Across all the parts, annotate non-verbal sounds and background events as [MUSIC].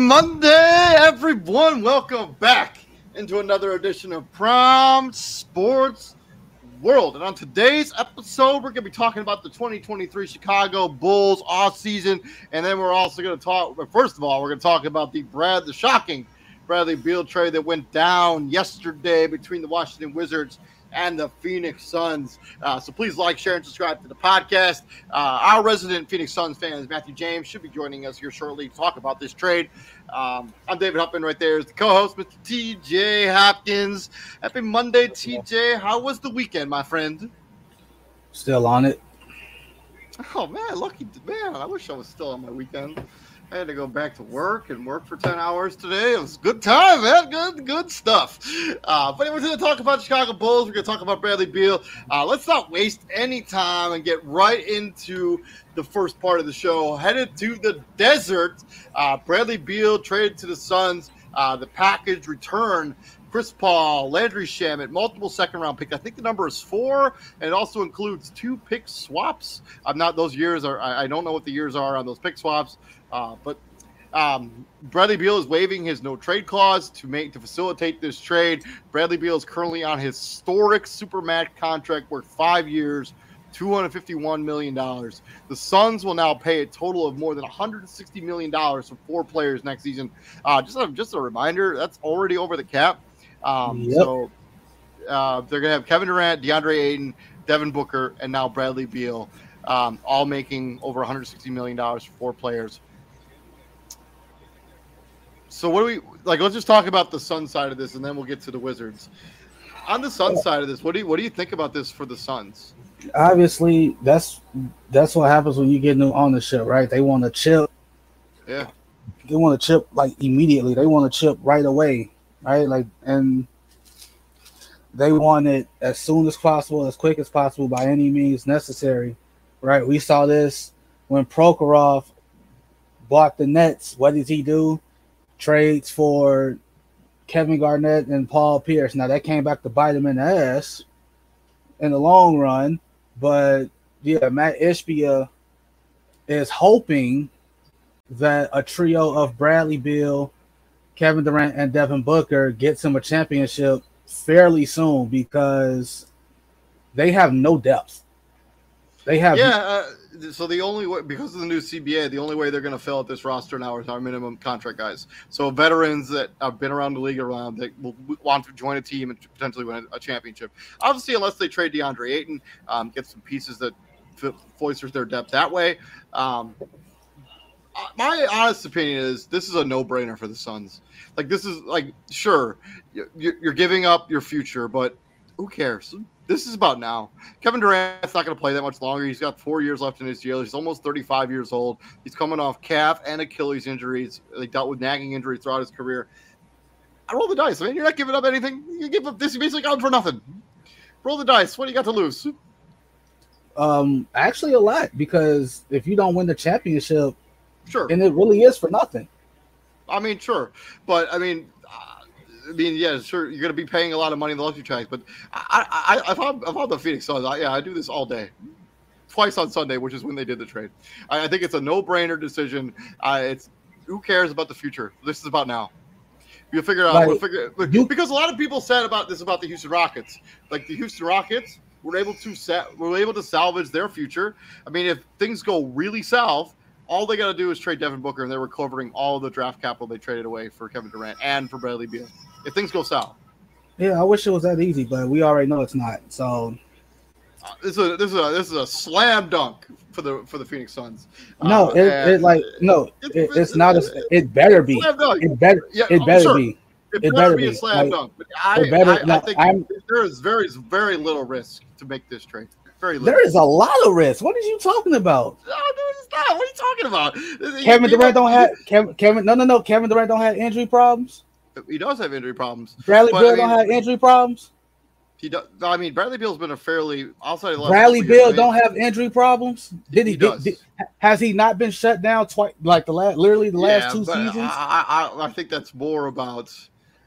Monday, everyone. Welcome back into another edition of Prime Sports World. And on today's episode, we're going to be talking about the 2023 Chicago Bulls off season. And then we're also going to talk, first of all, we're going to talk about the Brad, the shocking Bradley Beal trade that went down yesterday between the Washington Wizards and the Phoenix Suns. Uh, so please like, share, and subscribe to the podcast. Uh, our resident Phoenix Suns fan, Matthew James, should be joining us here shortly to talk about this trade. Um, I'm David Huffman right there is the co-host, Mr. TJ Hopkins. Happy Monday, TJ. How was the weekend, my friend? Still on it. Oh man, lucky man. I wish I was still on my weekend. I had to go back to work and work for 10 hours today. It was a good time, man. Good, good stuff. Uh, but we're going to talk about Chicago Bulls. We're going to talk about Bradley Beal. Uh, let's not waste any time and get right into the first part of the show. Headed to the desert. Uh, Bradley Beal traded to the Suns. Uh, the package return Chris Paul, Landry Shamet, multiple second round picks. I think the number is four, and it also includes two pick swaps. I'm not those years are I, I don't know what the years are on those pick swaps, uh, but um, Bradley Beal is waiving his no trade clause to make to facilitate this trade. Bradley Beal is currently on his historic supermax contract worth five years. $251 million. The Suns will now pay a total of more than $160 million for four players next season. Uh, just, a, just a reminder, that's already over the cap. Um, Yep. So uh, they're going to have Kevin Durant, DeAndre Ayton, Devin Booker, and now Bradley Beal, um, all making over $160 million for four players. So what do we like? Let's just talk about the Sun side of this, and then we'll get to the Wizards. On the Sun side of this, what do you what do you think about this for the Suns? Obviously, that's that's what happens when you get new ownership, right? They want to chip. Yeah, They want to chip like immediately. They want to chip right away, right? Like, and they want it as soon as possible, as quick as possible, by any means necessary, right? We saw this when Prokhorov bought the Nets. What did he do? Trades for Kevin Garnett and Paul Pierce. Now that came back to bite him in the ass in the long run, but yeah, Matt Ishbia is hoping that a trio of Bradley Beal, Kevin Durant, and Devin Booker gets him a championship fairly soon because they have no depth. They have yeah. Uh, so the only way because of the new CBA, the only way they're going to fill out this roster now is our minimum contract guys. So veterans that have been around the league around that will want to join a team and potentially win a, championship. Obviously, unless they trade DeAndre Ayton, um, get some pieces that f- foisters their depth that way. Um, my honest opinion is this is a no-brainer for the Suns. Like this is like sure you- you're you're giving up your future, but who cares? This is about now. Kevin Durant's not going to play that much longer. He's got four years left in his deal. He's almost 35 years old. He's coming off calf and Achilles injuries. They dealt with nagging injuries throughout his career. I roll the dice. I mean, you're not giving up anything. You give up this. You basically got for nothing. Roll the dice. What do you got to lose? um actually a lot because if you don't win the championship, Sure. then it really is for nothing. I mean, sure, but I mean, uh, I mean, yeah, sure. You're going to be paying a lot of money in the luxury tax, but I, I, I, if I'm the Phoenix Suns, I, yeah, I do this all day, twice on Sunday, which is when they did the trade. I, I think it's a no-brainer decision. Uh, it's who cares about the future? This is about now. We'll figure it out. Like, we'll figure you- because a lot of people said about this about the Houston Rockets. Like the Houston Rockets were able to set were able to salvage their future. I mean, if things go really south, all they got to do is trade Devin Booker, and they're recovering all the draft capital they traded away for Kevin Durant and for Bradley Beal. If things go south, Yeah, I wish it was that easy, but we already know it's not. So uh, this is a, this is a this is a slam dunk for the for the Phoenix Suns. no, Uh, it, it like no, it's- it, it's not a. It better be. It better. Yeah, It oh, better sure. be. It, It better, better be a slam Like, dunk. But I, better- I, I no, think I'm- there is very very little risk to make this trade. Very little. There is a lot of risk. What are you talking about? No, dude, it's not. What are you talking about? Kevin Durant don't have Kevin. Kevin, no, no, no. Kevin Durant don't have injury problems. He does have injury problems. Bradley Beal I don't have injury problems. He does. I mean, Bradley Beal's been a fairly outside the last Bradley years, Beal don't have injury problems. Did he? He did- does. did- has he not been shut down twice? Like the last, literally the last yeah, two seasons. I, I, I think that's more about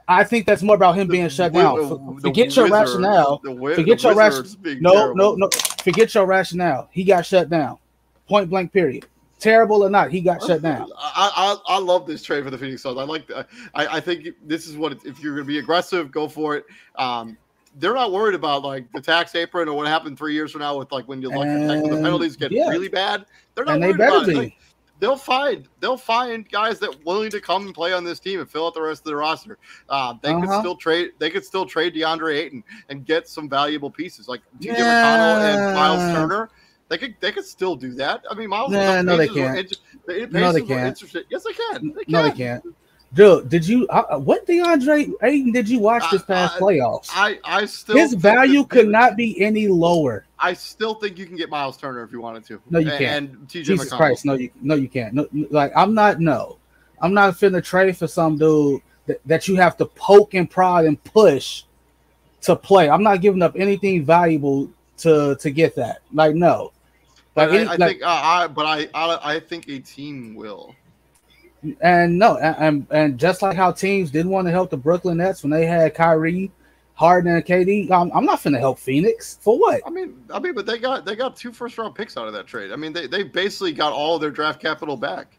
I think that's more about him being shut down. the Forget your rationale. the Wi- Forget your ration- Wizards being No, terrible. no, no. Forget your rationale. He got shut down. Point blank. Period. Terrible or not, he got shut down. I, I I love this trade for the Phoenix Suns. I like. The, I I think this is what if you're going to be aggressive, go for it. Um, they're not worried about like the tax apron or what happened three years from now with like when you like the, the penalties get yeah. really bad. They're not And they worried better about it. Like, they'll find they'll find guys that willing to come and play on this team and fill out the rest of the roster. Uh, they could Uh-huh. still trade. They could still trade DeAndre Ayton and get some valuable pieces like TJ McConnell and Myles Turner. They could they could still do that. I mean, Myles. Nah, no, they can't. inter- the No, they can't. Yes, they can. They No, they can't. Dude, did you? Uh, what DeAndre Ayton did you watch this past I- playoffs? I I still His value could not be any lower. I still think you can get Myles Turner if you wanted to. No, you can't. And TJ Jesus McConnell. Christ, no, you no, you can't. No, like I'm not. No, I'm not finna trade for some dude that, that you have to poke and prod and push to play. I'm not giving up anything valuable to to get that. Like no, But like, any- I, I like- think uh, I but I, I I think a team will. And no, and, and just like how teams didn't want to help the Brooklyn Nets when they had Kyrie, Harden, and KD. I'm, I'm not finna help Phoenix for what? I mean, I mean, but they got they got two first round picks out of that trade. I mean, they, they basically got all their draft capital back.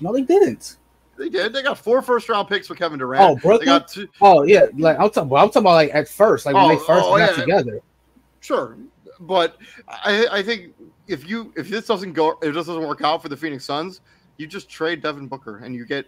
No, they didn't. They did. They got four first round picks with Kevin Durant. Oh, They Brooklyn. got two. Oh yeah, like I'm talking. I'm talking about like at first, like when Oh, they first oh, got yeah. together. Sure, but I I think if you if this doesn't go if this doesn't work out for the Phoenix Suns, you just trade Devin Booker and you get.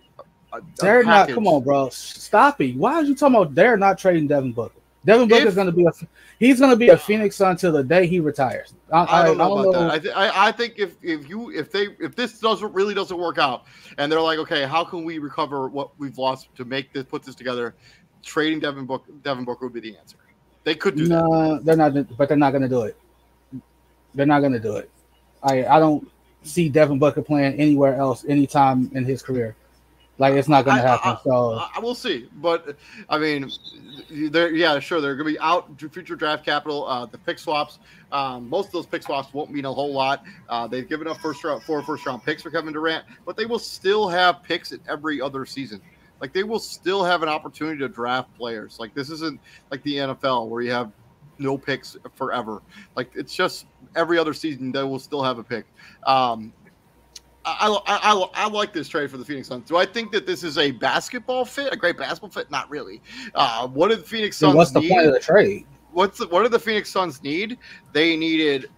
A, a They're not. Come on, bro. Stop it. Why are you talking about? They're not trading Devin Booker. Devin Booker's going to be a. He's going to be a Phoenix Sun till the day he retires. I, I don't know I about that. I, th- I I think if if you if they if this doesn't really doesn't work out, and they're like, okay, how can we recover what we've lost to make this put this together? Trading Devin Booker Devin Booker would be the answer. They could do that. No, they're not. But they're not going to do it. They're not going to do it. I I don't see Devin Booker playing anywhere else anytime in his career. Like it's not going to happen. I- so I, I will see, but I mean, they're yeah, sure, they're going to be out future draft capital. Uh, the pick swaps, um, most of those pick swaps won't mean a whole lot. Uh, they've given up first round, four first round picks for Kevin Durant, but they will still have picks in every other season. Like they will still have an opportunity to draft players. Like this isn't like the NFL where you have no picks forever. Like it's just every other season they will still have a pick. Um, I, I, I, I like this trade for the Phoenix Suns. Do I think that this is a basketball fit, a great basketball fit? Not really. Uh, what did the Phoenix Suns what's the need? point of the trade? What's the, what did the Phoenix Suns need? They needed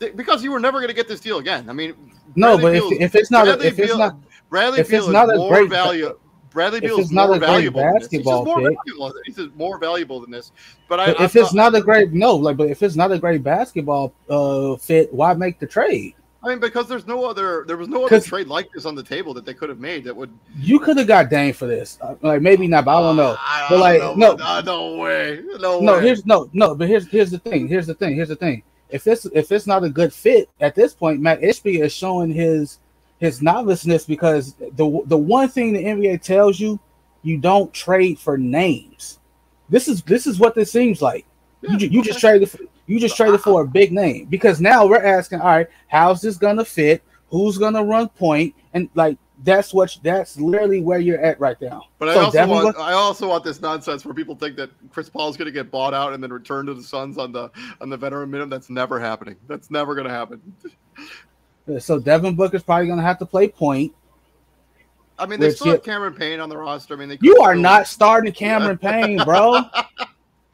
they- because you were never going to get this deal again. I mean, No, Bradley but if, if it's not a, Bradley if it's Beal- not Bradley if Beal it's not a more great- value. Bradley if Beal is more valuable than this. He's basketball more valuable. He's more valuable than this. But, I, But I if it's not a great no, like, but if it's not a great basketball uh fit, why make the trade? I mean, because there's no other, there was no other trade like this on the table that they could have made that would. You could have got Dame for this, Uh, like maybe not, but I don't know. I, But, like, know, no. uh, no way, no, No, way. here's no, no, but here's here's the thing. Here's the thing. Here's the thing. If it's if it's not a good fit at this point, Matt Ishbia is showing his his noviceness because the the one thing the NBA tells you, you don't trade for names. This is this is what this seems like. Yeah, you, you just traded for, you just traded for a big name because now we're asking, all right, how's this gonna fit? Who's gonna run point? And like that's what that's literally where you're at right now. But I also want I also want this nonsense where people think that Chris Paul is going to get bought out and then return to the Suns on the on the veteran minimum. That's never happening. That's never going to happen. So Devin Booker's probably gonna have to play point, I mean, they still have Cameron Payne on the roster. I mean, they You are not starting Cameron [LAUGHS] Payne, bro. [LAUGHS]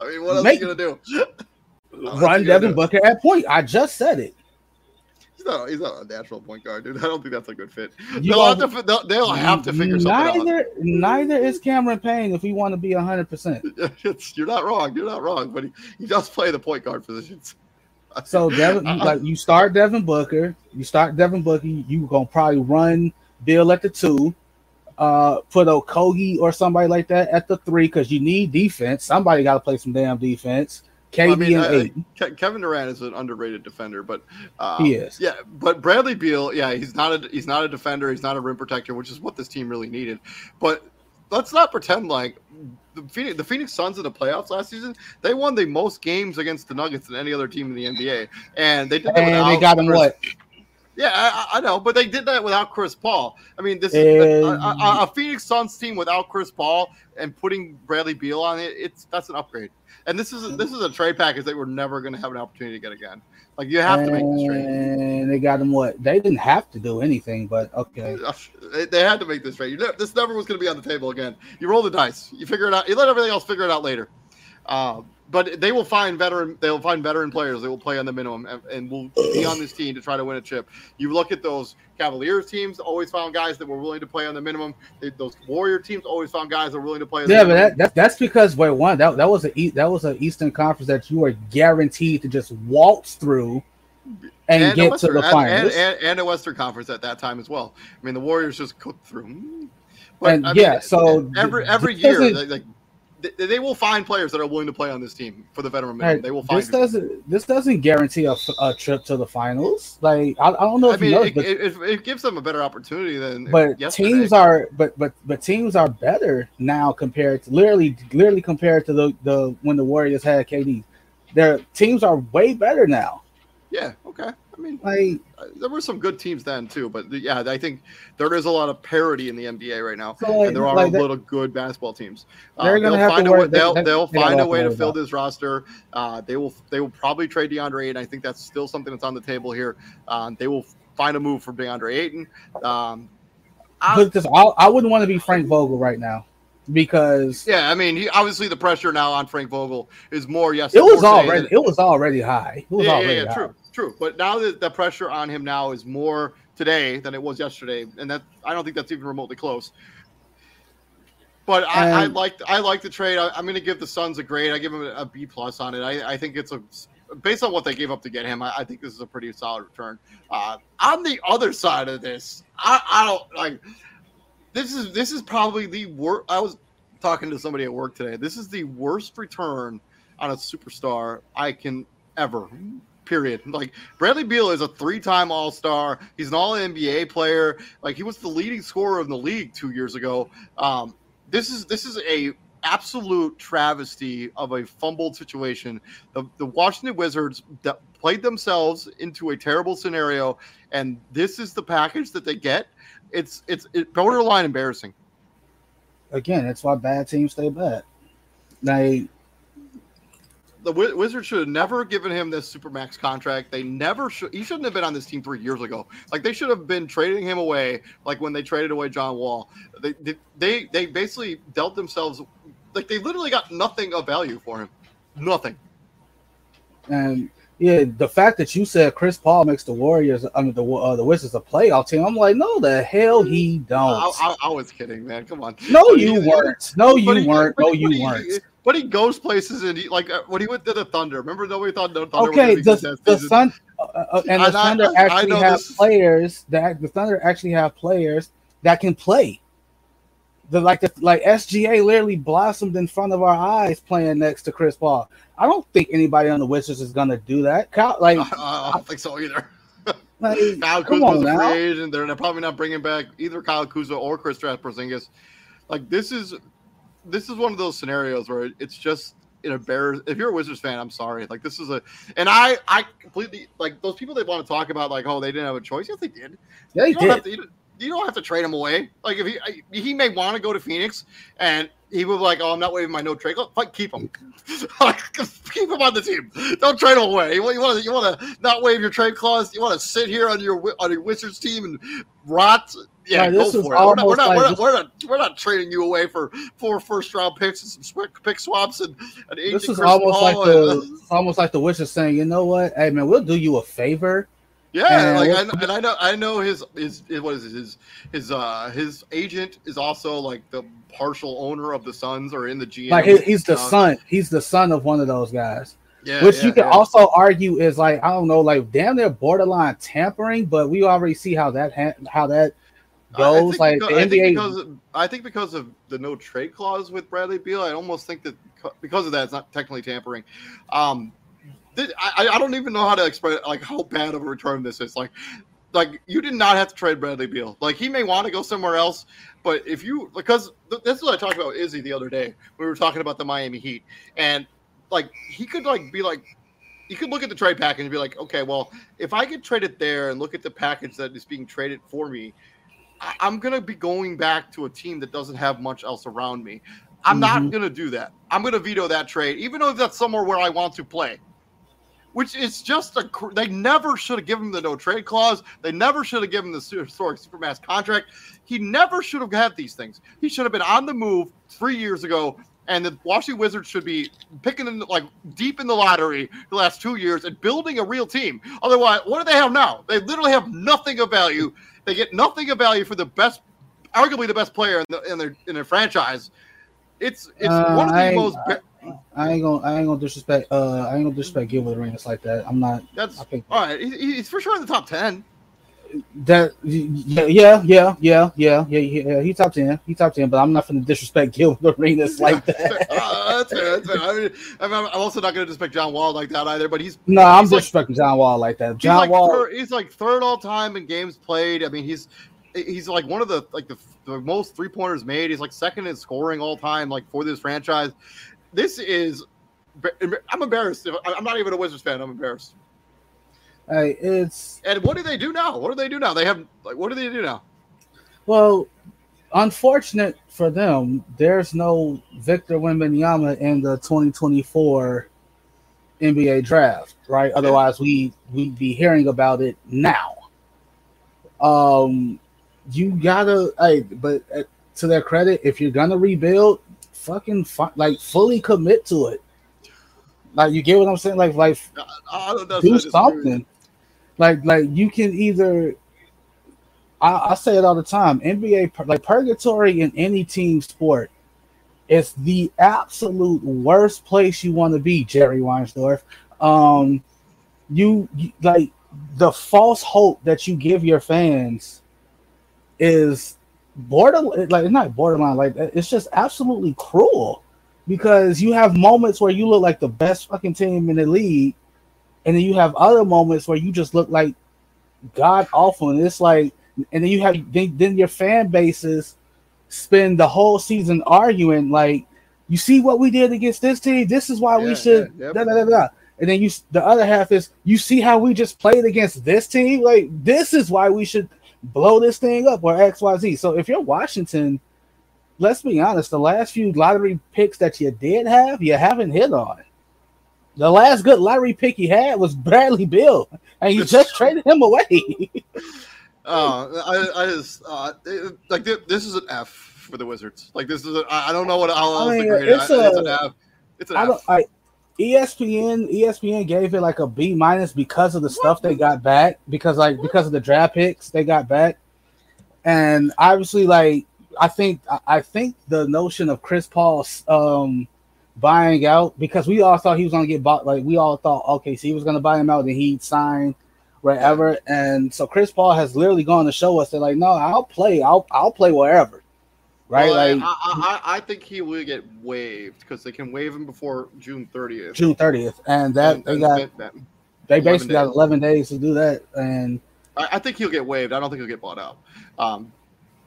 I mean, what else Make- [LAUGHS] are you gonna do? Run Devin do? Booker at point. I just said it. He's not. He's not a natural point guard, dude. I don't think that's a good fit. You They'll have, to, they'll, they'll have to figure something out. neither, Neither is Cameron Payne if we want to be hundred percent. It's, you're not wrong. You're not wrong. But he, he does play the point guard positions. So [LAUGHS] Devin, Uh-uh. like you start Devin Booker, you start Devin Booker. You gonna probably run Beal at the two, uh, put Okogie or somebody like that at the three because you need defense. Somebody got to play some damn defense. KD I mean, and I- eight. Ke- Kevin Durant is an underrated defender, but uh, He is. Yeah, but Bradley Beal, yeah, he's not a he's not a defender. He's not a rim protector, which is what this team really needed. But let's not pretend like the Phoenix, the Phoenix Suns in the playoffs last season. They won the most games against the Nuggets than any other team in the NBA, and they did that And they without got Chris- what? Yeah, I, I know, but they did that without Chris Paul. I mean, this is a, a, a Phoenix Suns team without Chris Paul and putting Bradley Beal on it. It's that's an upgrade. And this is mm-hmm. this is a trade package that we're never going to have an opportunity to get again. Like you have to make this trade. And they got him what? They didn't have to do anything, but okay. They, they had to make this trade. You know, this never was going to be on the table again. You roll the dice. You figure it out. You let everything else figure it out later. Uh, but they will find veteran. They will find veteran players. They will play on the minimum and, and will be on this team to try to win a chip. You look at those Cavaliers teams. Always found guys that were willing to play on the minimum. They, those Warrior teams always found guys that were willing to play. On the Yeah, but that, that that's because wait one that, that was a that was an Eastern Conference that you are guaranteed to just waltz through and, a get to the and- finals. and, and, and a Western Conference at that time as well. I mean, the Warriors just cooked through. But And, I mean, yeah, so every every year, like they, they will find players that are willing to play on this team for the veteran minimum. Hey, They will find. this doesn't this doesn't guarantee a, a, trip to the finals. Like I, I don't know I if mean, you know, it, but, it, it, it gives them a better opportunity than. but yesterday. teams are but but but teams are better now compared to literally literally compared to the the when the Warriors had KD. Their teams are way better now. Yeah. Okay. I mean, uh, there were some good teams then too, but yeah, I think there is a lot of parity in the NBA right now, So, and there are like a that- little good basketball teams. Uh, They're gonna they'll have to find a way. They'll, they- they- they'll they got a find a to way to fill about. this roster. Uh, they will. They will probably trade DeAndre Ayton. I think that's still something that's on the table here. Um, they will find a move for DeAndre Ayton. Um, I- this, I, I wouldn't want to be Frank Vogel right now because yeah, I mean, he, obviously the pressure now on Frank Vogel is more. Yes, it was already it was already high. It was yeah, yeah, already yeah, high. true, true. But now that the pressure on him now is more today than it was yesterday, and that I don't think that's even remotely close. But I, I like I like the trade. I, am going to give the Suns a grade. I give them a B plus on it. I, I think it's a based on what they gave up to get him. I, I think this is a pretty solid return. Uh, on the other side of this, I, I don't like. This is this is probably the worst. I was talking to somebody at work today. This is the worst return on a superstar I can ever. Period. [LAUGHS] Like Bradley Beal is a three-time All-Star. He's an All-NBA player. Like he was the leading scorer in the league two years ago. Um, this is this is a absolute travesty of a fumbled situation. The, the Washington Wizards that played themselves into a terrible scenario, and this is the package that they get. It's it's it borderline embarrassing. Again, that's why bad teams stay bad. Like The Wi- Wizards should have never given him this supermax contract. They never should. He shouldn't have been on this team three years ago. Like they should have been trading him away. Like when they traded away John Wall, they they they, basically dealt themselves. Like they literally got nothing of value for him. Nothing. and yeah, the fact that you said Chris Paul makes the Warriors, under the uh, the Wizards a playoff team, I'm like, no, the hell he don't. I, I was kidding, man. Come on. no, you weren't. No, you weren't. No, you weren't. But he goes places and he, like uh, when he went to the Thunder. Remember, nobody thought the Thunder. Okay, was the, the Sun uh, uh, and the And I- Thunder I- I actually know have this- players that the Thunder actually have players that can play. The like the like SGA literally blossomed in front of our eyes playing next to Chris Paul. I don't think anybody on the Wizards is gonna do that. Kyle, like. I, [LAUGHS] I don't think so either. [LAUGHS] like [LAUGHS] Kyle Kuzma's a free agent. They're they're probably not bringing back either Kyle Kuzma or Chris Porzingis. Like this is this is one of those scenarios where it's just an bear If you're a Wizards fan, I'm sorry. Like this is a, and I I completely like those people they want to talk about like oh they didn't have a choice. Yes, they did. yeah, you don't did. have to. You don't, have to trade him away. Like if he he may want to go to Phoenix, and he was like, "Oh, I'm not waiving my no trade." Like, keep him. [LAUGHS] like, keep him on the team. Don't trade him away. You want to you want to not waive your trade clause. You want to sit here on your on your Wizards team and rot. Yeah, Like, go this is for it. We're not, we're, not, like we're, not, we're, not, we're not trading you away for four first round picks and some pick swaps and an This is almost like the and- almost like the Wizards saying, you know what, hey man, we'll do you a favor. Yeah, And like I, kn- and I know I know his his what is it, his his uh his agent is also like the partial owner of the Suns or in the GM. Like he, he's the Uh, son, he's the son of one of those guys. yeah, which yeah, you can yeah. also argue is like I don't know, like damn near borderline tampering, but we already see how that ha- how that goes. Like because, the I think because of, I think because of the no trade clause with Bradley Beal, I almost think that because of that, it's not technically tampering. Um, th- I, I don't even know how to express like how bad of a return this is. Like, like you did not have to trade Bradley Beal. Like he may want to go somewhere else, but if you because th- this is what I talked about with Izzy the other day. We were talking about the Miami Heat, and like he could like be like. You could look at the trade package and be like, okay, well, if I get traded there and look at the package that is being traded for me, I'm gonna be going back to a team that doesn't have much else around me. I'm not Mhm. gonna do that. I'm gonna veto that trade, even though that's somewhere where I want to play. Which is just a they never should have given him the no trade clause. They never should have given him the historic supermass contract. He never should have had these things. He should have been on the move three years ago, and the Washington Wizards should be picking in like deep in the lottery the last two years and building a real team. Otherwise, what do they have now? They literally have nothing of value. They get nothing of value for the best, arguably the best player in, the, in their in their franchise. It's it's Uh, one of the I- most. I ain't gonna I ain't gonna disrespect uh I ain't gonna disrespect Gilbert Arenas like that. I'm not that's I think all right. He, he's for sure in the top ten. That yeah yeah yeah yeah yeah yeah he top ten he top ten but I'm not gonna disrespect [LAUGHS] Gilbert Arenas [LAUGHS] like that. Uh, [LAUGHS] that's fair. That's fair. I mean, I'm, I'm also not going to disrespect John Wall like that either. But he's no, I'm he's like- disrespecting John Wall like that. he's John like Wall third, he's like third all time in games played. I mean, he's he's like one of the like the, the most three pointers made. He's like second in scoring all time, like for this franchise. This is I'm embarrassed. I'm not even a Wizards fan. I'm embarrassed. Hey, it's And what do they do now? What do they do now? They have like what do they do now? Well, unfortunate for them, there's no Victor Wembanyama in the 2024 NBA draft, right? Otherwise, we we'd be hearing about it now. Um, you gotta, hey, but uh, to their credit, if you're gonna rebuild, fucking fi- like fully commit to it. Like you get what I'm saying? Like, like I don't know. do something. Like, like you can either. I, I say it all the time. NBA, like purgatory in any team sport, is the absolute worst place you want to be. Jerry Reinsdorf. Um, you, you like the false hope that you give your fans is border like it's not borderline like it's just absolutely cruel because you have moments where you look like the best fucking team in the league and then you have other moments where you just look like god awful and it's like and then you have then, then your fan bases spend the whole season arguing like you see what we did against this team this is why Yeah, we should yeah, yep. da, da, da, da. and then you the other half is you see how we just played against this team like this is why we should blow this thing up or xyz so if you're washington let's be honest the last few lottery picks that you did have you haven't hit on the last good lottery pick you had was Bradley Beal, and you just [LAUGHS] traded him away. Uh, [LAUGHS] I, I just uh, it- like this is an F for the Wizards. Like this is a, I I don't know what how else I mean, to grade it. it's It's an F. It's an I F. don't. I, ESPN ESPN gave it like a B minus because of the stuff they got back because like because of the draft picks they got back, and obviously like I think I- I think the notion of Chris Paul um buying out because we all thought he was gonna get bought like we all thought okay so he was gonna buy him out and he'd sign wherever and so Chris Paul has literally gone to show us that like no I'll play I'll I'll play wherever right Well, like I, I, I think he will get waived because they can waive him before June 30th. June thirtieth and that And- they and got that- they 11 basically got 11 days to do that and I, I think he'll get waived. I don't think he'll get bought out. Um,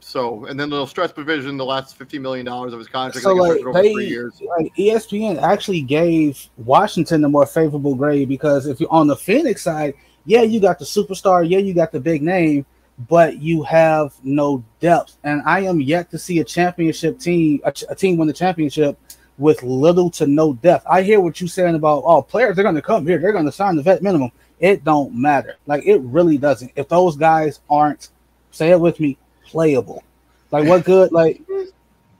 so and then they'll stretch provision the last fifty million dollars of his contract. so like they three years. like espn actually gave washington a more favorable grade because if you're on the phoenix side yeah you got the superstar yeah you got the big name but you have no depth and i am yet to see a championship team a, ch- a team win the championship with little to no depth i hear what you're saying about oh players they're going to come here they're going to sign the vet minimum it don't matter like it really doesn't if those guys aren't say it with me playable. Like what good? Like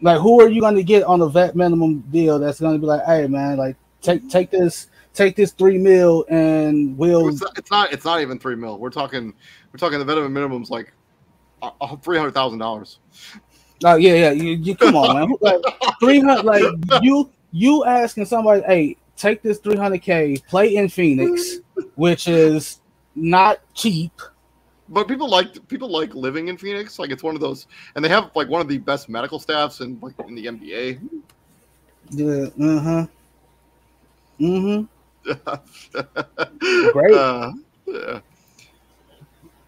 like who are you going to get on a vet minimum deal that's going to be like, hey man, like take take this take this three mil and we'll. It's not. It's not, it's not even three mil. We're talking. We're talking the minimum minimum's like three hundred thousand dollars. Oh yeah, yeah. You, you come on, man. Like [LAUGHS] three hundred. Like you you asking somebody, hey, take this three hundred k, play in Phoenix, which is not cheap. But people like people like living in Phoenix. Like it's one of those, and they have like one of the best medical staffs in like in the NBA. Yeah. Uh huh. Mm-hmm. [LAUGHS] Great. Uh, yeah.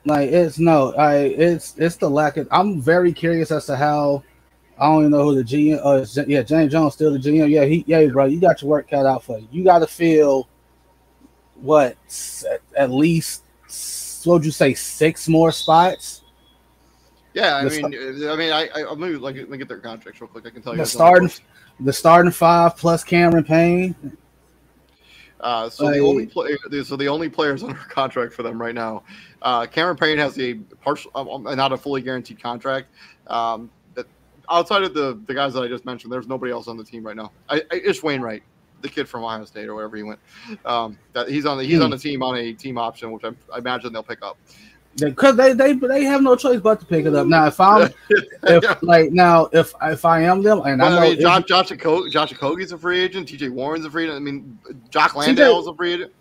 Like it's no, I it's it's the lack of. I'm very curious as to how. I don't even know who the GM. Uh, yeah, James Jones still the GM. Yeah, he. Yeah, bro, you got your work cut out for you. You got to feel what at, at least. What would you say? Six more spots. Yeah, I the mean, st- I mean, I, I, I'm gonna like let me get their contracts real quick. I can tell you the starting, the starting five plus Cameron Payne. Uh, so I, the only play, so the only players [LAUGHS] under contract for them right now, uh, Cameron Payne has a partial, um, not a fully guaranteed contract. Um, that outside of the the guys that I just mentioned, there's nobody else on the team right now. I, I Ish Wainwright, the kid from Ohio State or wherever he went, um, that he's on the he's on the team on a team option, which I, I imagine they'll pick up because they, they they have no choice but to pick it up. Now, if I'm [LAUGHS] if like now if if I am them and well, I, I mean Josh Josh Josh Okogie's a free agent, TJ Warren's a free agent. I mean Jock Landale's a free agent.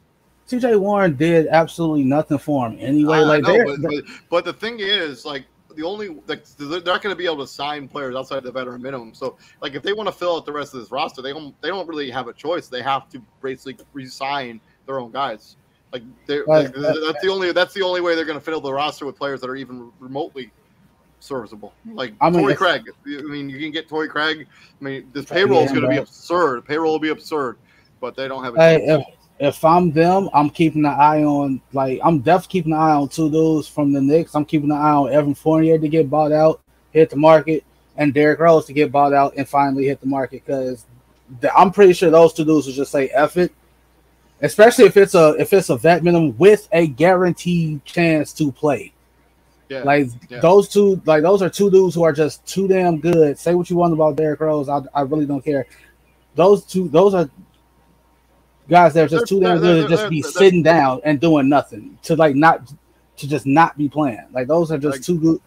TJ Warren did absolutely nothing for him anyway. like know, but, but, but the thing is, like the only like they're not going to be able to sign players outside the veteran minimum. So like if they want to fill out the rest of this roster, they don't they don't really have a choice. They have to basically resign their own guys. Like, they're, like that's the only that's the only way they're going to fill the roster with players that are even remotely serviceable. Like I mean, Torrey Craig. I mean, you can get Torrey Craig. I mean, this payroll is going to be absurd. Payroll will be absurd, but they don't have. A hey, if, I'm them, I'm keeping an eye on. Like, I'm definitely keeping an eye on two dudes from the Knicks. I'm keeping an eye on Evan Fournier to get bought out, hit the market, and Derrick Rose to get bought out and finally hit the market because I'm pretty sure those two dudes will just say "eff it." especially if it's a if it's a vet minimum with a guaranteed chance to play. Yeah, like yeah. those two, like those are two dudes who are just too damn good. Say what you want about Derrick Rose, I, I really don't care. Those two, those are guys that are just too damn good to just be sitting down and doing nothing to like not to just not be playing. Like those are just like, too good.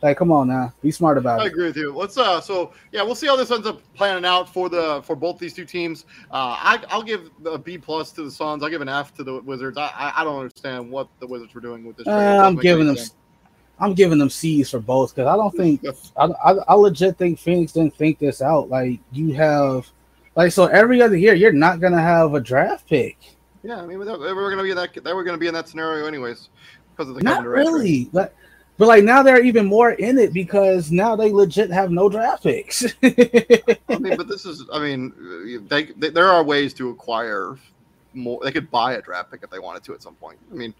Like, come on now, be smart about I it. I agree with you. Let's uh, so yeah, we'll see how this ends up planning out for the for both these two teams. Uh, I I'll give a B plus to the Suns. I'll give an F to the Wizards. I I don't understand what the Wizards were doing with this. Uh, I'm giving them. Sense. I'm giving them C's for both because I don't think I, I, I legit think Phoenix didn't think this out. Like you have, like so every other year you're not gonna have a draft pick. Yeah, I mean we're gonna be in that they were gonna be in that scenario anyways because of the not really. But but like now they're even more in it because now they legit have no draft picks. I mean, but this is, I mean, they, they, there are ways to acquire more. They could buy a draft pick if they wanted to at some point. I mean,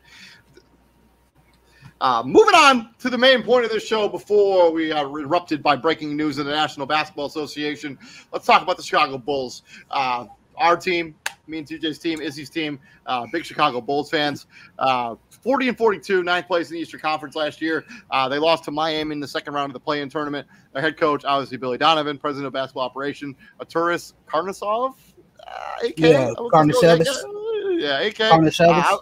uh, moving on to the main point of this show before we are erupted by breaking news in the National Basketball Association, let's talk about the Chicago Bulls. Uh, our team, me and TJ's team, Izzy's team, uh, big Chicago Bulls fans. Uh, 40 and 42, ninth place in the Eastern Conference last year. Uh, they lost to Miami in the second round of the play-in tournament. Their head coach, obviously Billy Donovan, president of basketball operation, Arturas Karnisov, uh, AK, yeah, Karnisovas. Yeah, AK. Uh,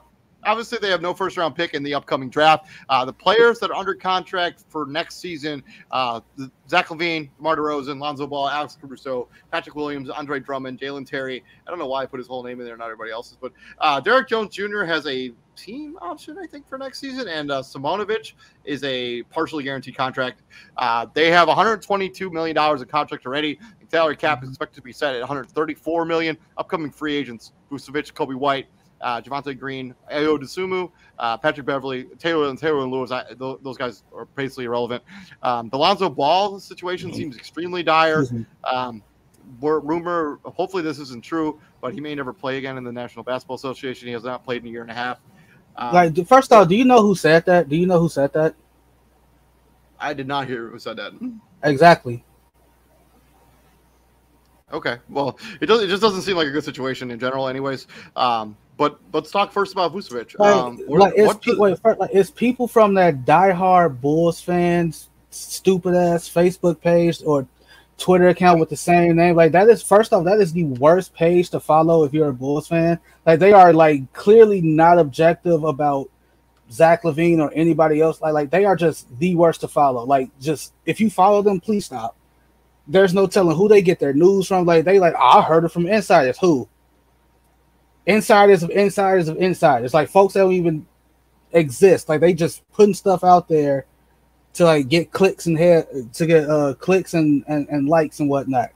obviously they have no first round pick in the upcoming draft. Uh, the players that are under contract for next season: uh, Zach LaVine, DeMar DeRozan, Lonzo Ball, Alex Caruso, Patrick Williams, Andre Drummond, Dalen Terry. I don't know why I put his whole name in there, not everybody else's, but uh, Derrick Jones Jr. has a team option, I think, for next season, and uh, Simonovic is a partially guaranteed contract. Uh, they have 122 million dollars in contract already. The salary cap is expected to be set at 134 million. Upcoming free agents: Vucevic, Coby White uh, Javonte Green, Ayo Dosunmu, uh, Patrick Beverley, Taylor and Taylor and Lewis. I, th- those guys are basically irrelevant. Um, the Lonzo Ball situation seems extremely dire. Um, rumor, hopefully this isn't true, but he may never play again in the National Basketball Association. He has not played in a year and a half. Um, like, first off, do you know who said that? Do you know who said that? I did not hear who said that. Exactly. Okay, well, it does. It just doesn't seem like a good situation in general, anyways. Um, but let's talk first about Vucevic. Like, um, like, it's, pe- wait, first, like, it's people from that diehard Bulls fans stupid ass Facebook page or Twitter account with the same name. Like that is first off, that is the worst page to follow if you're a Bulls fan. Like they are like clearly not objective about Zach LaVine or anybody else. Like like they are just the worst to follow. Like just if you follow them, please stop. There's no telling who they get their news from. Like they like I heard it from insiders. Who? Insiders of insiders of insiders. Like folks that don't even exist. Like they just putting stuff out there to like get clicks and head to get uh clicks and, and, and likes and whatnot.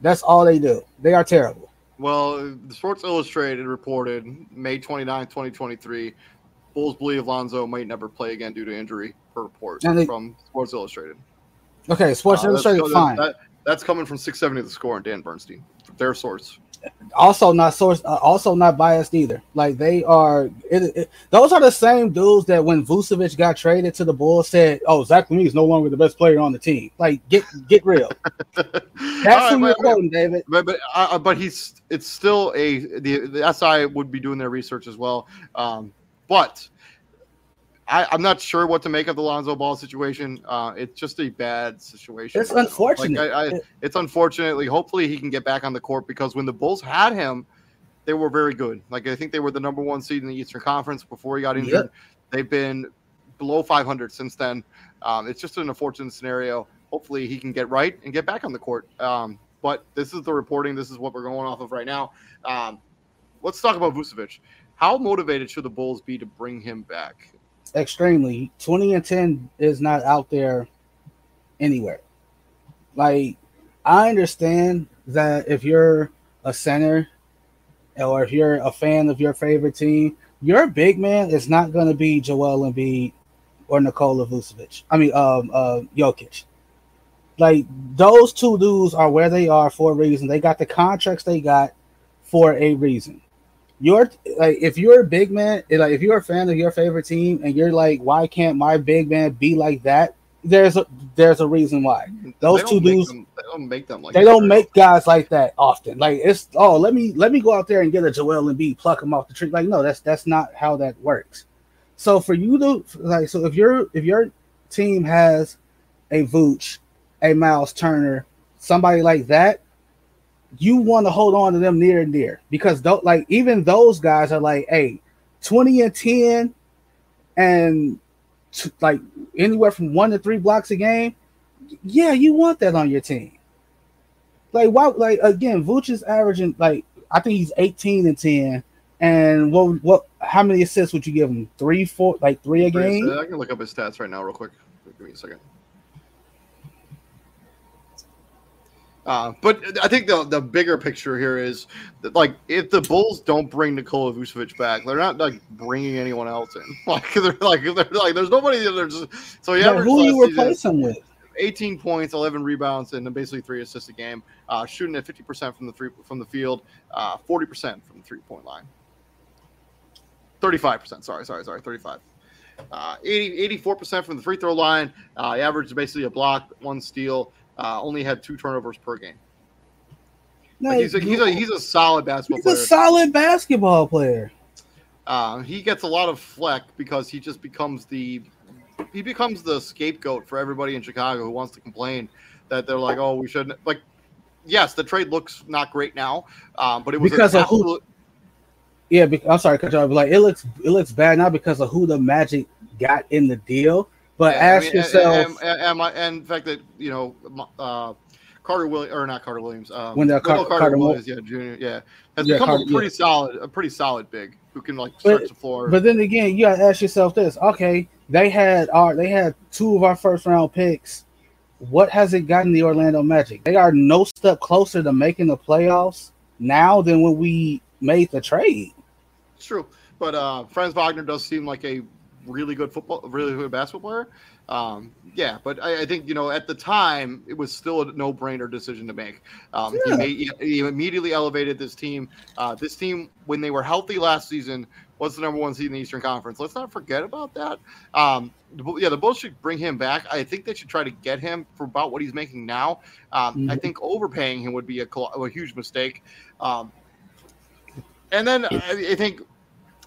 That's all they do. They are terrible. Well, the Sports Illustrated reported May 29, 2023, Bulls believe Lonzo might never play again due to injury per report they, from Sports Illustrated. Okay, Sports uh, Illustrated, that's, fine. That, that's coming from 670 the score and Dan Bernstein, their source also not source, uh, also not biased either. Like they are, it, it, those are the same dudes that when Vucevic got traded to the Bulls said, "Oh, Zach LaVine is no longer the best player on the team." Like, get get real. [LAUGHS] That's right, who you're quoting, David. But but, uh, but he's it's still a the, the SI would be doing their research as well. Um, but I, am not sure what to make of the Lonzo Ball situation. Uh, it's just a bad situation. It's unfortunate. Like I, I, it's unfortunately. Hopefully, he can get back on the court because when the Bulls had him, they were very good. Like I think they were the number one seed in the Eastern Conference before he got injured. Yep. They've been below 500 since then. Um, it's just an unfortunate scenario. Hopefully, he can get right and get back on the court. Um, but this is the reporting. This is what we're going off of right now. Um, let's talk about Vucevic. How motivated should the Bulls be to bring him back? Extremely. 20 and 10 is not out there anywhere. Like, I understand that if you're a center or if you're a fan of your favorite team, your big man is not going to be Joel Embiid or Nikola Vucevic. I mean, um, uh, Jokic. Like those two dudes are where they are for a reason. They got the contracts they got for a reason you're like if you're a big man, like if you're a fan of your favorite team and you're like, why can't my big man be like that? There's a there's a reason why. Those two dudes them, they don't make them like they don't make guys like that often. Like it's oh let me let me go out there and get a Joel Embiid pluck him off the tree. Like no, that's that's not how that works. So for you to like so if your if your team has a Vooch, a Myles Turner, somebody like that, you want to hold on to them near and dear because don't like even those guys are like, hey, 20 and 10 and t- like anywhere from one to three blocks a game. Yeah, you want that on your team. Like why like again, Vooch is averaging like I think he's 18 and 10. And what what how many assists would you give him? Three, four, like three a game? I can look up his stats right now, real quick. Give me a second. Uh, but I think the the bigger picture here is that, like if the Bulls don't bring Nikola Vucevic back, they're not like bringing anyone else in. [LAUGHS] Like they're like they're like there's nobody. There's so yeah. Who you replace him with? 18 points, 11 rebounds, and basically three assists a game. Uh, shooting at 50% from the three from the field, uh, 40% from the three point line. 35%. Sorry, sorry, sorry. 35. Uh, 80, 84% from the free throw line. Uh, he averaged basically a block, one steal, uh, only had two turnovers per game. No, like he's, a, he's, a, he's a solid basketball he's player. a solid basketball player. Uh, he gets a lot of fleck because he just becomes the he becomes the scapegoat for everybody in Chicago who wants to complain that they're like, oh, we shouldn't like. Yes, the trade looks not great now, um, but it was because of who. Yeah, I'm sorry, cut you off. Like it looks, it looks bad now because of who the Magic got in the deal. But ask I mean, yourself, and, and, and, and, the fact that you know uh, Carter Williams or not Carter Williams, um, when Car- Carter, Carter Williams, yeah, Junior, yeah, has yeah, become Carter, a pretty yeah. solid, a pretty solid big who can like stretch but, the floor. But then again, you gotta ask yourself this: Okay, they had our they had two of our first round picks. What has it gotten the Orlando Magic? They are no step closer to making the playoffs now than when we made the trade. It's true, but uh, Franz Wagner does seem like a really good football, really good basketball player. Um, yeah, but I, I, think you know at the time it was still a no-brainer decision to make. Um, yeah. he, made, he, immediately elevated this team. Uh, this team, when they were healthy last season, was the number one seed in the Eastern Conference. Let's not forget about that. Um, yeah, the Bulls should bring him back. I think they should try to get him for about what he's making now. Um, mm-hmm. I think overpaying him would be a, a huge mistake. Um, and then I, I think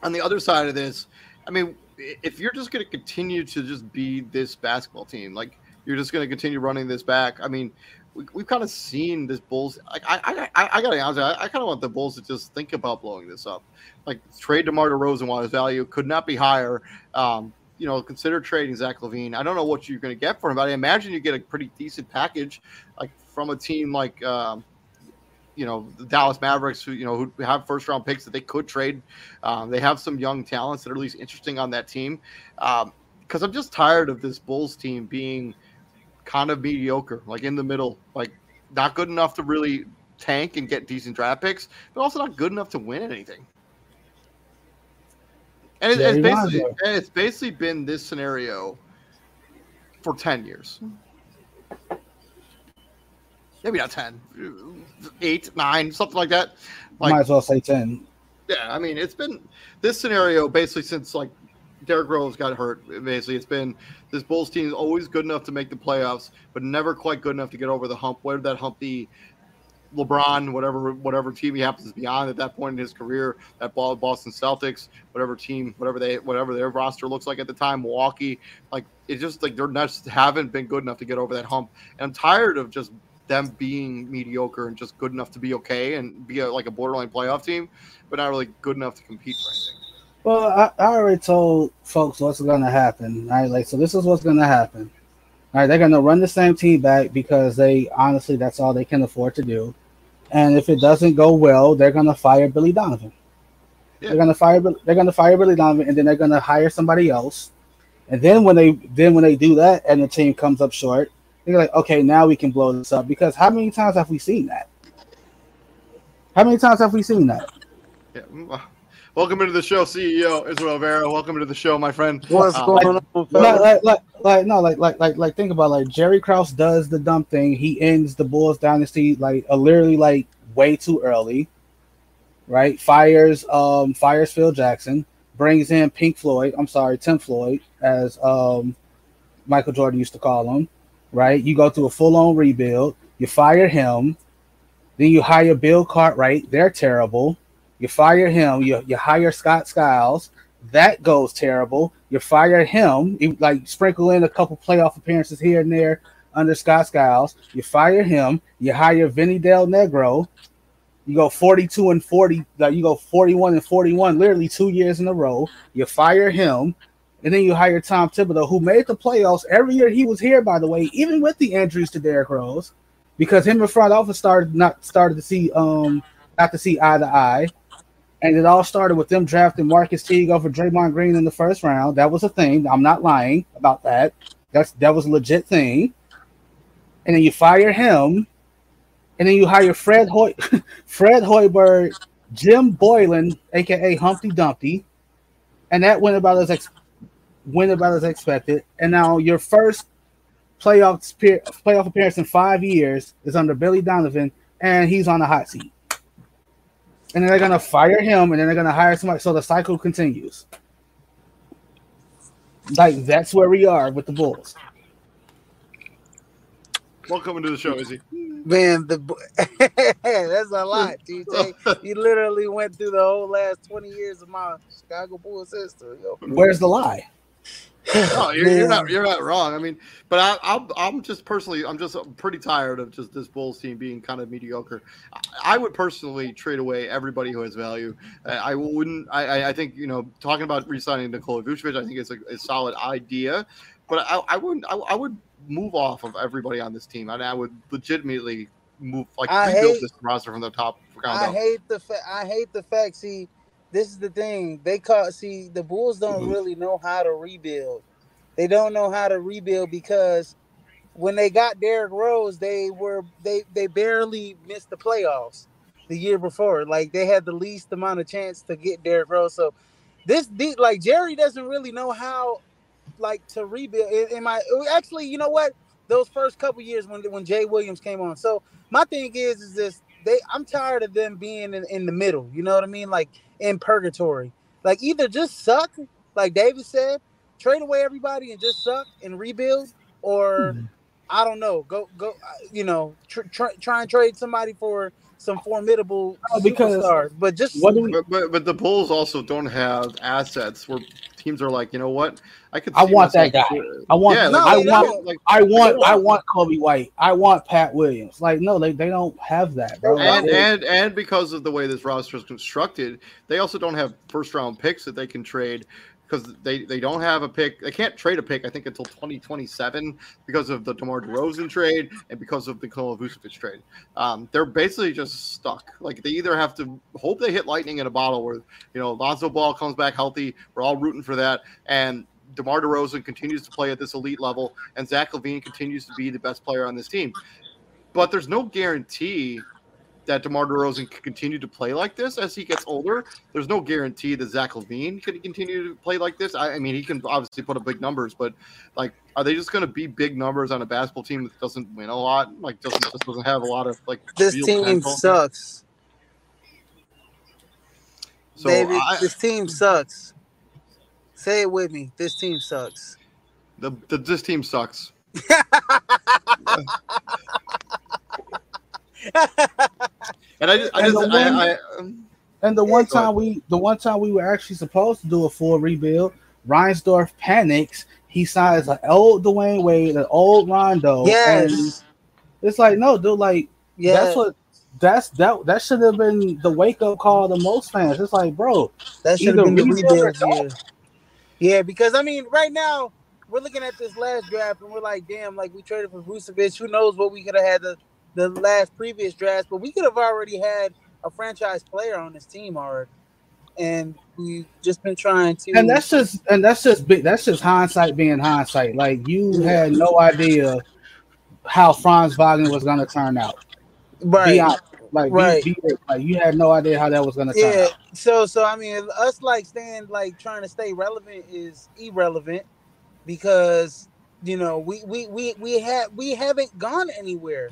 on the other side of this, I mean, if you're just going to continue to just be this basketball team, like you're just going to continue running this back. I mean, we, we've kind of seen this Bulls. Like, I, I, I, I got to honest, I, I kind of want the Bulls to just think about blowing this up. Like, trade DeMar DeRozan while his value could not be higher. Um, you know, consider trading Zach LaVine. I don't know what you're going to get for him, but I imagine you get a pretty decent package, like from a team like, um, you know, the Dallas Mavericks, who you know who have first round picks that they could trade. Um, they have some young talents that are at least interesting on that team. Because um, I'm just tired of this Bulls team being kind of mediocre, like in the middle, like not good enough to really tank and get decent draft picks, but also not good enough to win anything. And it, it's, basically, and it's basically been this scenario for 10 years. Maybe not 10, eight, nine, something like that. Like, Might as well say 10. Yeah, I mean, it's been this scenario basically since like Derrick Rose got hurt. Basically, it's been this Bulls team is always good enough to make the playoffs, but never quite good enough to get over the hump. Where that hump be? LeBron, whatever whatever team he happens to be on at that point in his career, that ball Boston Celtics, whatever team, whatever they whatever their roster looks like at the time, Milwaukee, like it's just like they're not haven't been good enough to get over that hump. And I'm tired of just them being mediocre and just good enough to be okay and be a, like a borderline playoff team, but not really good enough to compete for anything. Well, I, I already told folks what's going to happen. Right, like so, this is what's going to happen. All right, they're going to run the same team back because they honestly that's all they can afford to do. And if it doesn't go well, they're going to fire Billy Donovan. Yeah. They're going to fire. They're going to fire Billy Donovan, and then they're going to hire somebody else. And then when they then when they do that, and the team comes up short, they're like, okay, now we can blow this up. Because how many times have we seen that? How many times have we seen that? Yeah. Mm, Welcome into the show, CEO Israel Vera. Welcome to the show, my friend. What's uh, going on? Like, like, like, like, no, like, like, like, like, think about like Jerry Krause does the dumb thing. He ends the Bulls dynasty like uh, literally like way too early, right? Fires, um, fires Phil Jackson, brings in Pink Floyd. I'm sorry, Tim Floyd, as um, Michael Jordan used to call him, right? You go through a full on rebuild. You fire him, then you hire Bill Cartwright. They're terrible you fire him. You, you hire Scott Skiles. That goes terrible. You fire him. You, like sprinkle in a couple playoff appearances here and there under Scott Skiles. You fire him. You hire Vinny Del Negro. You go 42 and 40. Like you go 41 and 41, literally two years in a row. You fire him. And then you hire Tom Thibodeau, who made the playoffs every year he was here, by the way, even with the injuries to Derrick Rose, because him and front office started not started to see um not to see eye to eye. And it all started with them drafting Marquis Teague over Draymond Green in the first round. That was a thing. I'm not lying about that. That's that was a legit thing. And then you fire him, and then you hire Fred Hoy, [LAUGHS] Fred Hoiberg, Jim Boylan, aka Humpty Dumpty, and that went about as ex- went about as expected. And now your first playoff playoff appearance in five years is under Billy Donovan, and he's on the hot seat and then they're gonna fire him, and then they're gonna hire somebody. So the cycle continues. Like that's where we are with the Bulls. Welcome to the show, Izzy. Man, the [LAUGHS] that's a lot, DJ. you literally went through the whole last twenty years of my Chicago Bulls history. Where's the lie? No, [LAUGHS] oh, you're, you're, not. You're not wrong. I mean, but I, I'm, I'm just personally, I'm just pretty tired of just this Bulls team being kind of mediocre. I, would personally trade away everybody who has value. I, wouldn't. I, I think you know, talking about resigning Nikola Vucevic, I think it's a, a solid idea. But I, I wouldn't. I, I, would move off of everybody on this team, and I would legitimately move like I rebuild hate, this roster from the top. I hate the fa- I hate the fact. See this is the thing. They call see the Bulls don't mm-hmm. really know how to rebuild. They don't know how to rebuild because when they got Derrick Rose, they were they they barely missed the playoffs the year before. Like they had the least amount of chance to get Derrick Rose. So this deep like Jerry doesn't really know how like to rebuild. In, in my actually, you know what? Those first couple years when when Jay Williams came on. So my thing is is this they I'm tired of them being in, in the middle. You know what I mean? Like in purgatory. Like either just suck, like David said, trade away everybody and just suck and rebuild, or mm-hmm. I don't know, go go, you know, tr- tr- try and trade somebody for some formidable No, because superstars. But just what we? But, but but the Bulls also don't have assets where teams are like, you know what, I could. I want that myself- guy. I want. Yeah, No, like, I want. like I want. don't. I want Coby White. I want Pat Williams. Like no, they, they don't have that, bro. And they- and and because of the way this roster is constructed, they also don't have first round picks that they can trade because they, they don't have a pick. They can't trade a pick, I think, until 2027 because of the DeMar DeRozan trade and because of the Nikola Vucevic trade. Um, they're basically just stuck. Like they either have to hope they hit lightning in a bottle where you know Lonzo Ball comes back healthy. We're all rooting for that, and DeMar DeRozan continues to play at this elite level, and Zach LaVine continues to be the best player on this team. But there's no guarantee that DeMar DeRozan can continue to play like this as he gets older. There's no guarantee that Zach LaVine can continue to play like this. I, I mean, he can obviously put up big numbers, but like, are they just going to be big numbers on a basketball team that doesn't win a lot? Like, doesn't just doesn't have a lot of like. this team potential? sucks. So Baby, I, this team sucks. Say it with me. This team sucks. the, the this team sucks. [LAUGHS] [LAUGHS] And I just, I And just, the I, one- I, And the one time we, the one time we were actually supposed to do a full rebuild, Reinsdorf panics. He signs an old Dwyane Wade, an old Rondo. And yes. it's like no, dude. Like Yes. that's what. That's that. That should have been the wake up call to most fans. It's like, bro, That should have been the rebuild or rebuild year. Yeah, because I mean, right now we're looking at this last draft and we're like, damn, like we traded for Vucevic. Who knows what we could have had the, the last previous drafts, but we could have already had a franchise player on this team already. And we've just been trying to and that's just and that's just big. That's just hindsight being hindsight. Like you had no idea how Franz Wagner was going to turn out. right. Be honest. Like, Right. be, like you had no idea how that was going to turn Yeah. out. So so I mean us like staying like trying to stay relevant is irrelevant because you know we we we we have we haven't gone anywhere.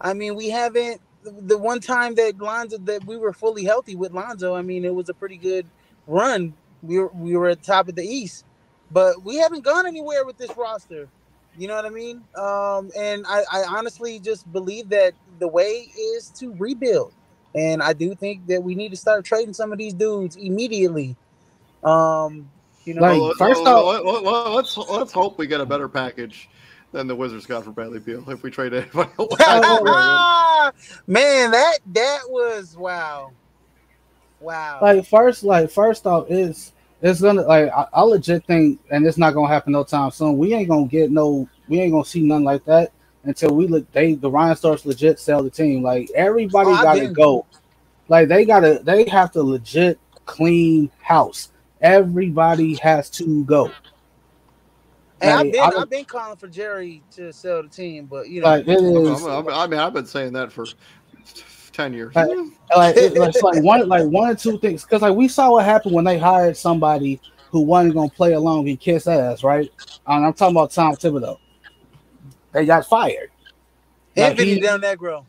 I mean we haven't the one time that Lonzo that we were fully healthy with Lonzo, I mean it was a pretty good run. We were we were at the top of the East. But we haven't gone anywhere with this roster. You know what I mean? Um, and I, I honestly just believe that the way is to rebuild. And I do think that we need to start trading some of these dudes immediately. Um, you know, Like, well, first well, off- well, well, let's let's hope we get a better package than the Wizards got for Bradley Beal if we trade anybody. [LAUGHS] [LAUGHS] [LAUGHS] man, that that was wow, wow. Like first, like first off, is it's gonna like I, I legit think, and it's not gonna happen no time soon. We ain't gonna get no, we ain't gonna see nothing like that until we look. They the Reinsdorfs legit sell the team. Like everybody Oh, gotta go. Like they gotta, they have to legit clean house. Everybody has to go. And I've been I don't- I've been calling for Jerry to sell the team, but you know, Like it is. I'm- I'm- I mean, I've been saying that for ten years. Like, like it, it's like one like one or two [LAUGHS] things because like we saw what happened when they hired somebody who wasn't gonna play along and kiss ass, right? And I'm talking about Tom Thibodeau. They got fired. Like, Anthony he- Del Negro.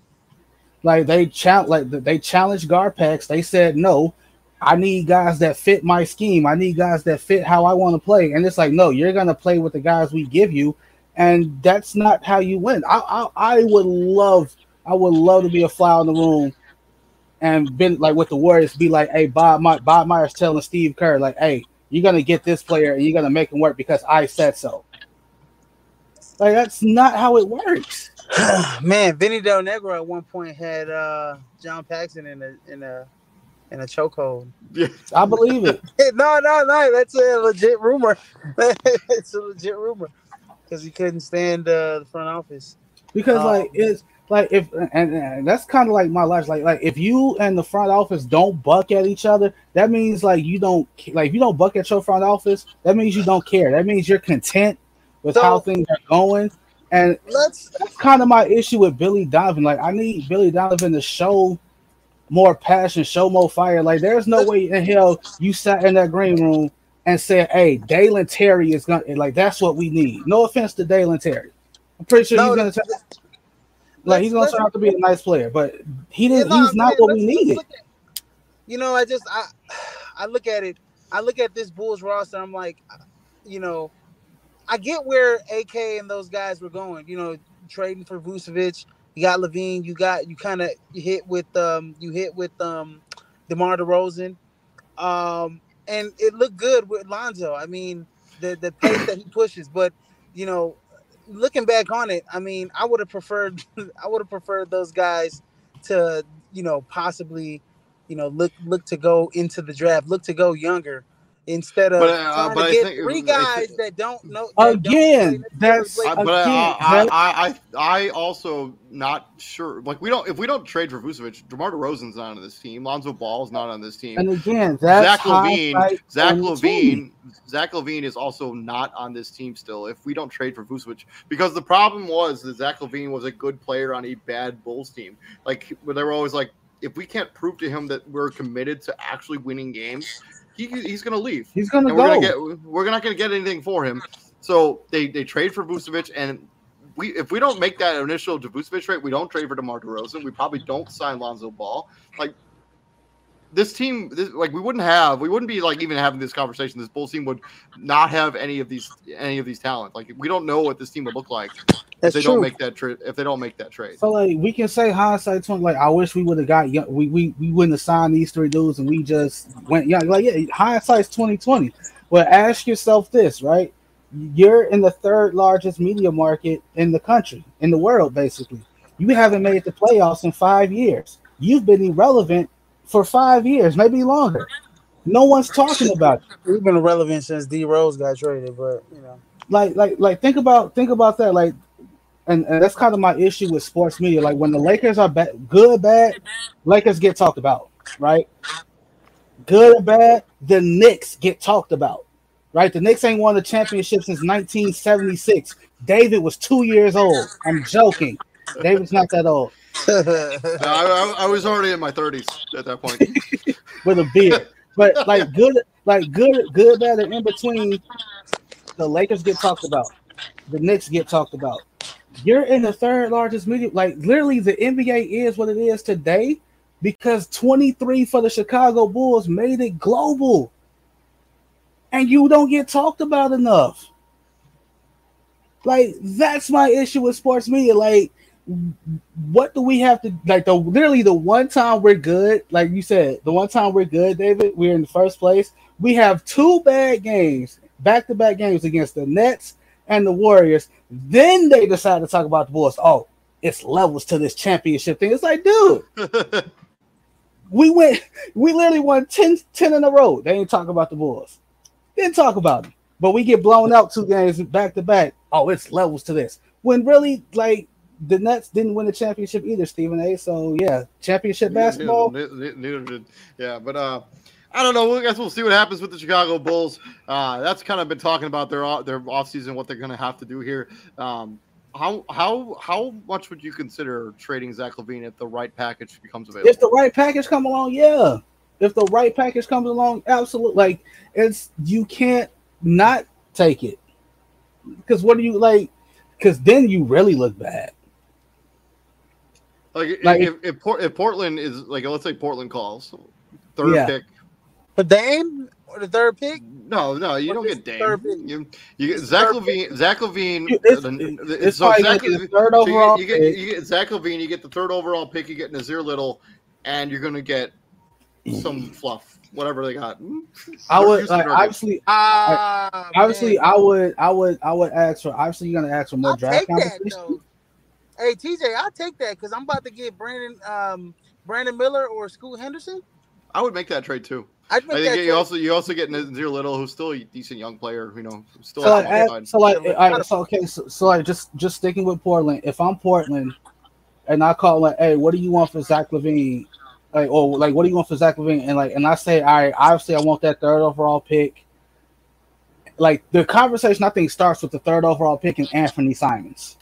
like they challenge like they challenged Garpax. They said no. I need guys that fit my scheme. I need guys that fit how I want to play. And it's like, no, you're gonna play with the guys we give you, and that's not how you win. I I, I would love, I would love to be a fly in the room, and been like with the Warriors, be like, hey, Bob, My, Bob Myers telling Steve Kerr, like, hey, you're gonna get this player and you're gonna make him work because I said so. Like that's not how it works. [SIGHS] Man, Vinny Del Negro at one point had uh, John Paxson in a in a in a chokehold. Yeah. I believe it. [LAUGHS] no, no, no. That's a legit rumor. [LAUGHS] it's a legit rumor because he couldn't stand uh, the front office. because Um, like it's like if and, and that's kind of like my life like like if you and the front office don't buck at each other that means like you don't like if you don't buck at your front office that means you don't care that means you're content with So- how things are going and Let's that's kind of my issue with Billy Donovan like I need Billy Donovan to show more passion show more fire like there's no way in hell you sat in that green room and said hey Dalen Terry is gonna like that's what we need no offense to Dalen Terry I'm pretty sure No, he's gonna turn, like he's gonna turn out to be a nice player, but he didn't. no, he's not what we needed. at- you know, I just I [SIGHS] I look at it. I look at this Bulls roster. I'm like, you know, I get where AK and those guys were going. You know, trading for Vucevic. You got LaVine. You got you kind of hit with um you hit with um DeMar DeRozan, um and it looked good with Lonzo. I mean the the pace that he pushes, but you know, looking back on it, I mean I would have preferred [LAUGHS] I would have preferred those guys to you know possibly you know look look to go into the draft, look to go younger instead of But, uh, trying but to I get think- three guys think- that don't know that don't Again, that's- play- I, but I, Again, I, I, I, I also not sure. Like we don't if we don't trade for Vucevic, DeMar DeRozan's not on this team. Lonzo Ball's not on this team. And again, that's Zach LaVine, Zach 2020. LaVine, Zach LaVine is also not on this team still. If we don't trade for Vucevic, because the problem was that Zach LaVine was a good player on a bad Bulls team. Like where they were always like, if we can't prove to him that we're committed to actually winning games, he, he's going to leave. He's gonna and go. we're gonna get we're not gonna get anything for him. So they they trade for Vucevic, and we if we don't make that initial Vucevic trade, we don't trade for DeMar DeRozan. We probably don't sign Lonzo Ball. Like this team, this, like we wouldn't have, we wouldn't be like even having this conversation. This Bulls team would not have any of these any of these talent. Like we don't know what this team would look like if they true. don't make that trade. If they don't make that trade. So like we can say hindsight twenty. Like I wish we would have got young. We, we we wouldn't have signed these three dudes, and we just went young. Like yeah, hindsight's twenty twenty. But ask yourself this, right? You're in the third largest media market in the country, in the world, basically. You haven't made the playoffs in five years. You've been irrelevant for five years, maybe longer. No one's talking about it. We've been irrelevant since D Rose got traded, but you know. like like like think about think about that like and, and that's kind of my issue with sports media. Like when the lakers are bad good bad lakers get talked about right? Good or bad the knicks get talked about right? The knicks ain't won a championship since 1976 david was two years old. I'm joking. David's not that old [LAUGHS] I, I, was already in my thirties at that point. [LAUGHS] with a beard. But like good, like good, good, bad, and in between, the Lakers get talked about, the Knicks get talked about. You're in the third largest media. Like literally, the NBA is what it is today because 23 for the Chicago Bulls made it global, and you don't get talked about enough. Like that's my issue with sports media. Like what do we have to like the literally the one time we're good, like you said, the one time we're good, David, we're in the first place. We have two bad games, back to back games against the Nets and the Warriors. Then they decide to talk about the Bulls. Oh, it's levels to this championship thing. It's like, dude, [LAUGHS] we went, we literally won 10, 10 in a row. They ain't talking about the Bulls. Didn't talk about them. But we get blown out two games back to back. Oh, it's levels to this. When really, like, the Nets didn't win the championship either, Stephen A. So yeah, championship basketball. Neither, neither- neither did. Yeah, but uh, I don't know. I guess we'll see what happens with the Chicago Bulls. Uh, that's kind of been talking about their off- their offseason, what they're going to have to do here. Um, how how how much would you consider trading Zach LaVine if the right package becomes available? If the right package come along, yeah. If the right package comes along, absolutely. Like it's you can't not take it because what do you like? Because then you really look bad. Like, if- like- if, if, Port, if Portland is like, let's say Portland calls third Yeah. pick. But Dame or the third pick? No, no, you What don't get Dame. You, you get Zach third LaVine. Zach LaVine. It's, uh, the- the- it's so probably Zach, the third so you overall get, you, get, pick. you get Zach LaVine. You get the third overall pick. You get Nassir Little, and you're going to get some fluff, whatever they got. I would like obviously, Ah, obviously, man. I would, I would, I would ask for. Obviously, you're gonna ask for more I'll draft take that competition. though. Hey TJ, I'll take that because I'm about to get Brandon um Brandon Miller or Scoot Henderson. I would make that trade too. I'd I think that you trade. also you also get Nassir Little, who's still a decent young player. You know, still So has like, some ask- upside. so like, Yeah, all right, so okay, so, so like, just just sticking with Portland. If I'm Portland, and I call like, hey, what do you want for Zach LaVine? Like, or like, what do you want for Zach LaVine? And like, and I say, all right, obviously, I want that third overall pick. Like the conversation, I think starts with the third overall pick and Anthony Simons.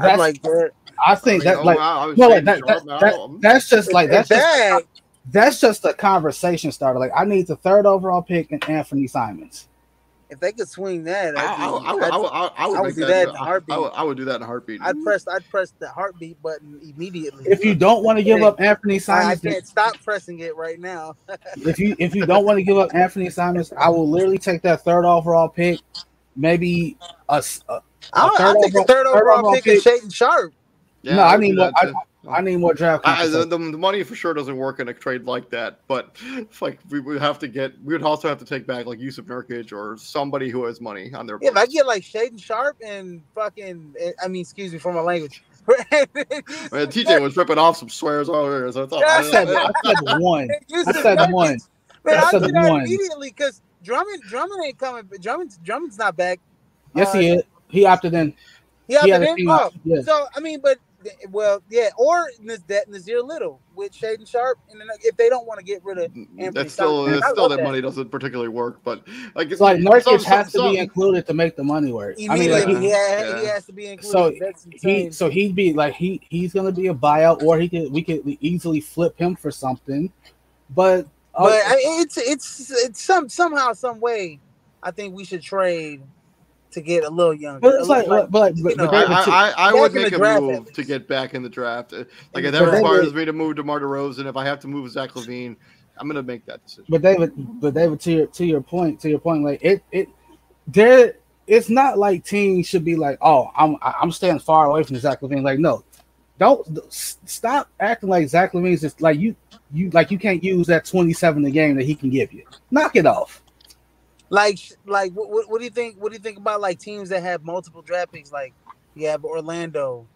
I'd That's, like that. I think oh, You that like I- I no, like that, that, that- that's just like that's just that's just a conversation starter. Like I need the third overall pick and Anthony Simons. If they could swing that, I, I'd, be, I, I, would- I'd, I, would- I, I would I would make do that. that in a I- heartbeat. I, would, I would do that in a heartbeat. I'd press I'd press the heartbeat button immediately. If you don't want to give up Anthony I, I can't stop pressing it right now. if you if you don't want to give up Anthony Simons, I will literally take that third overall pick maybe a, s- a- I, A I third think a overall- third third overall overall pick is. Shaedon Sharpe. Yeah, no, I I'd need more. I. I need more draft. I, the, compensation. the money for sure doesn't work in a trade like that, but it's like we would have to get, we would also have to take back like Jusuf Nurkic or somebody who has money on their. Yeah, if I get like Shaedon Sharpe and fucking, eh, I mean, excuse me for my language. [LAUGHS] I mean, TJ was ripping off some swears earlier, so it's all. [LAUGHS] Yeah, I said, I said one. [LAUGHS] I said one. Man, I I said one. immediately because Drummond, Drummond ain't coming. Drummond, Drummond's not back. Yes, Uh, he is. He opted in. He He opted a in. Oh, option, yeah. so I mean, but well, yeah, or Naz- that Nassir Little with Shaedon Sharpe, and then if they don't want to get rid of Anthony That's still, Simons, that's still that that. money doesn't particularly work, but like It's like Nurkic some- has to some- be included to make the money work. I mean, like he, he, yeah. he has to be included. So, he so he'd be like he he's gonna be a buyout, or he could we could easily flip him for something. But uh, but I, it's it's it's some somehow some way. I think we should trade to get a little younger. but it's A like, but, but, you but, know, but David, too- I, I, I would make a draft, move to get back in the draft. Uh, Like if that requires would- me to move to Marta Rose, and if I have to move Zach LaVine, I'm gonna make that decision. But David, but David, to your to your point, to your point, like it it there, it's not like teams should be like, oh, I'm I'm staying far away from Zach LaVine. Like, no, don't stop acting like Zach LaVine's just like you you like you can't use that 27 a game that he can give you. Knock it off. like like what, what, what do you think? What do you think about like teams that have multiple draft picks? Like you have Orlando.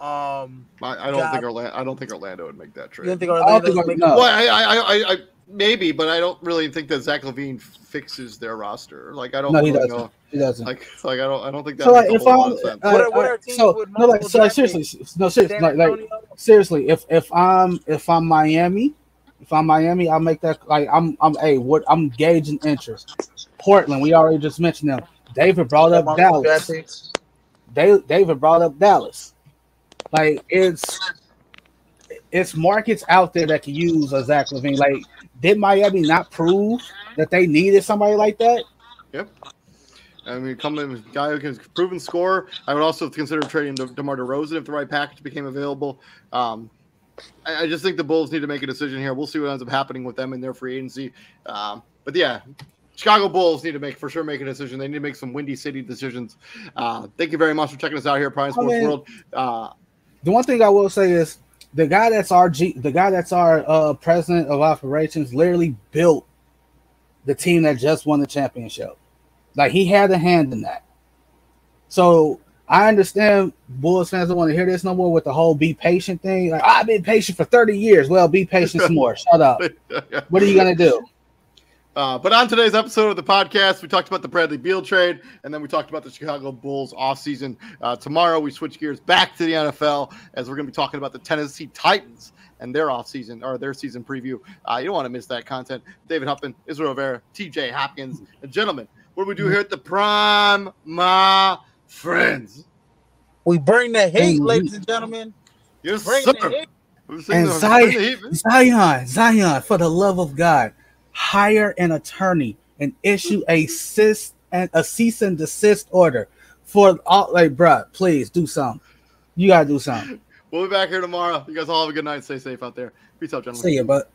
Um, I, I don't God. think Orlando. I don't think Orlando would make that you trade. don't think I don't Orlando? think make no. Well, I, I, I, I, maybe, but I don't really think that Zach LaVine fixes their roster. Like I don't No, he really doesn't. know. He doesn't. Like, [LAUGHS] like I don't, I don't think that so like if a whole lot I'm of sense. uh, What are- what uh, are teams so with no like so like, seriously no seriously like, like seriously if if I'm if I'm Miami if I'm Miami I'll make that like I'm I'm a what I'm gauging interest. Portland we already just mentioned them. David brought up Dallas. David brought up Dallas. Like it's it's markets out there that can use a Zach LaVine. Like did Miami not prove that they needed somebody like that? Yep. I mean, come in, with guy who can proven score. I would also consider trading De- DeMar DeRozan if the right package became available. Um, I, I just think the Bulls need to make a decision here. We'll see what ends up happening with them in their free agency. Um, but yeah, Chicago Bulls need to make for sure make a decision. They need to make some Windy City decisions. Uh, thank you very much for checking us out here, at Prime Sports World. Uh, The one thing I will say is the guy that's our G, the guy that's our uh, president of operations, literally built the team that just won the championship. Like he had a hand in that. So I understand Bulls fans don't want to hear this no more with the whole be patient thing. Like I've been patient for 30 years. Well, be patient some more. Shut up. [LAUGHS] What are you gonna do? Uh, but on today's episode of the podcast, we talked about the Bradley Beal trade, and then we talked about the Chicago Bulls offseason. Uh, tomorrow, we switch gears back to the NFL as we're going to be talking about the Tennessee Titans and their offseason or their season preview. Uh, you don't want to miss that content. David Huppin, Israel Rivera, TJ Hopkins, and gentlemen, what do we do here at the Prime, my friends? We bring the heat, Mhm. ladies and gentlemen. Yes, Bring sir. the heat. And Zion- bring the heat, man. Zion, Zion, for the love of God, hire an attorney and issue a cease and a cease and desist order for all like bruh, please do something. You gotta do something. We'll be back here tomorrow. You guys all have a good night. Stay safe out there. Peace out, gentlemen. See ya, but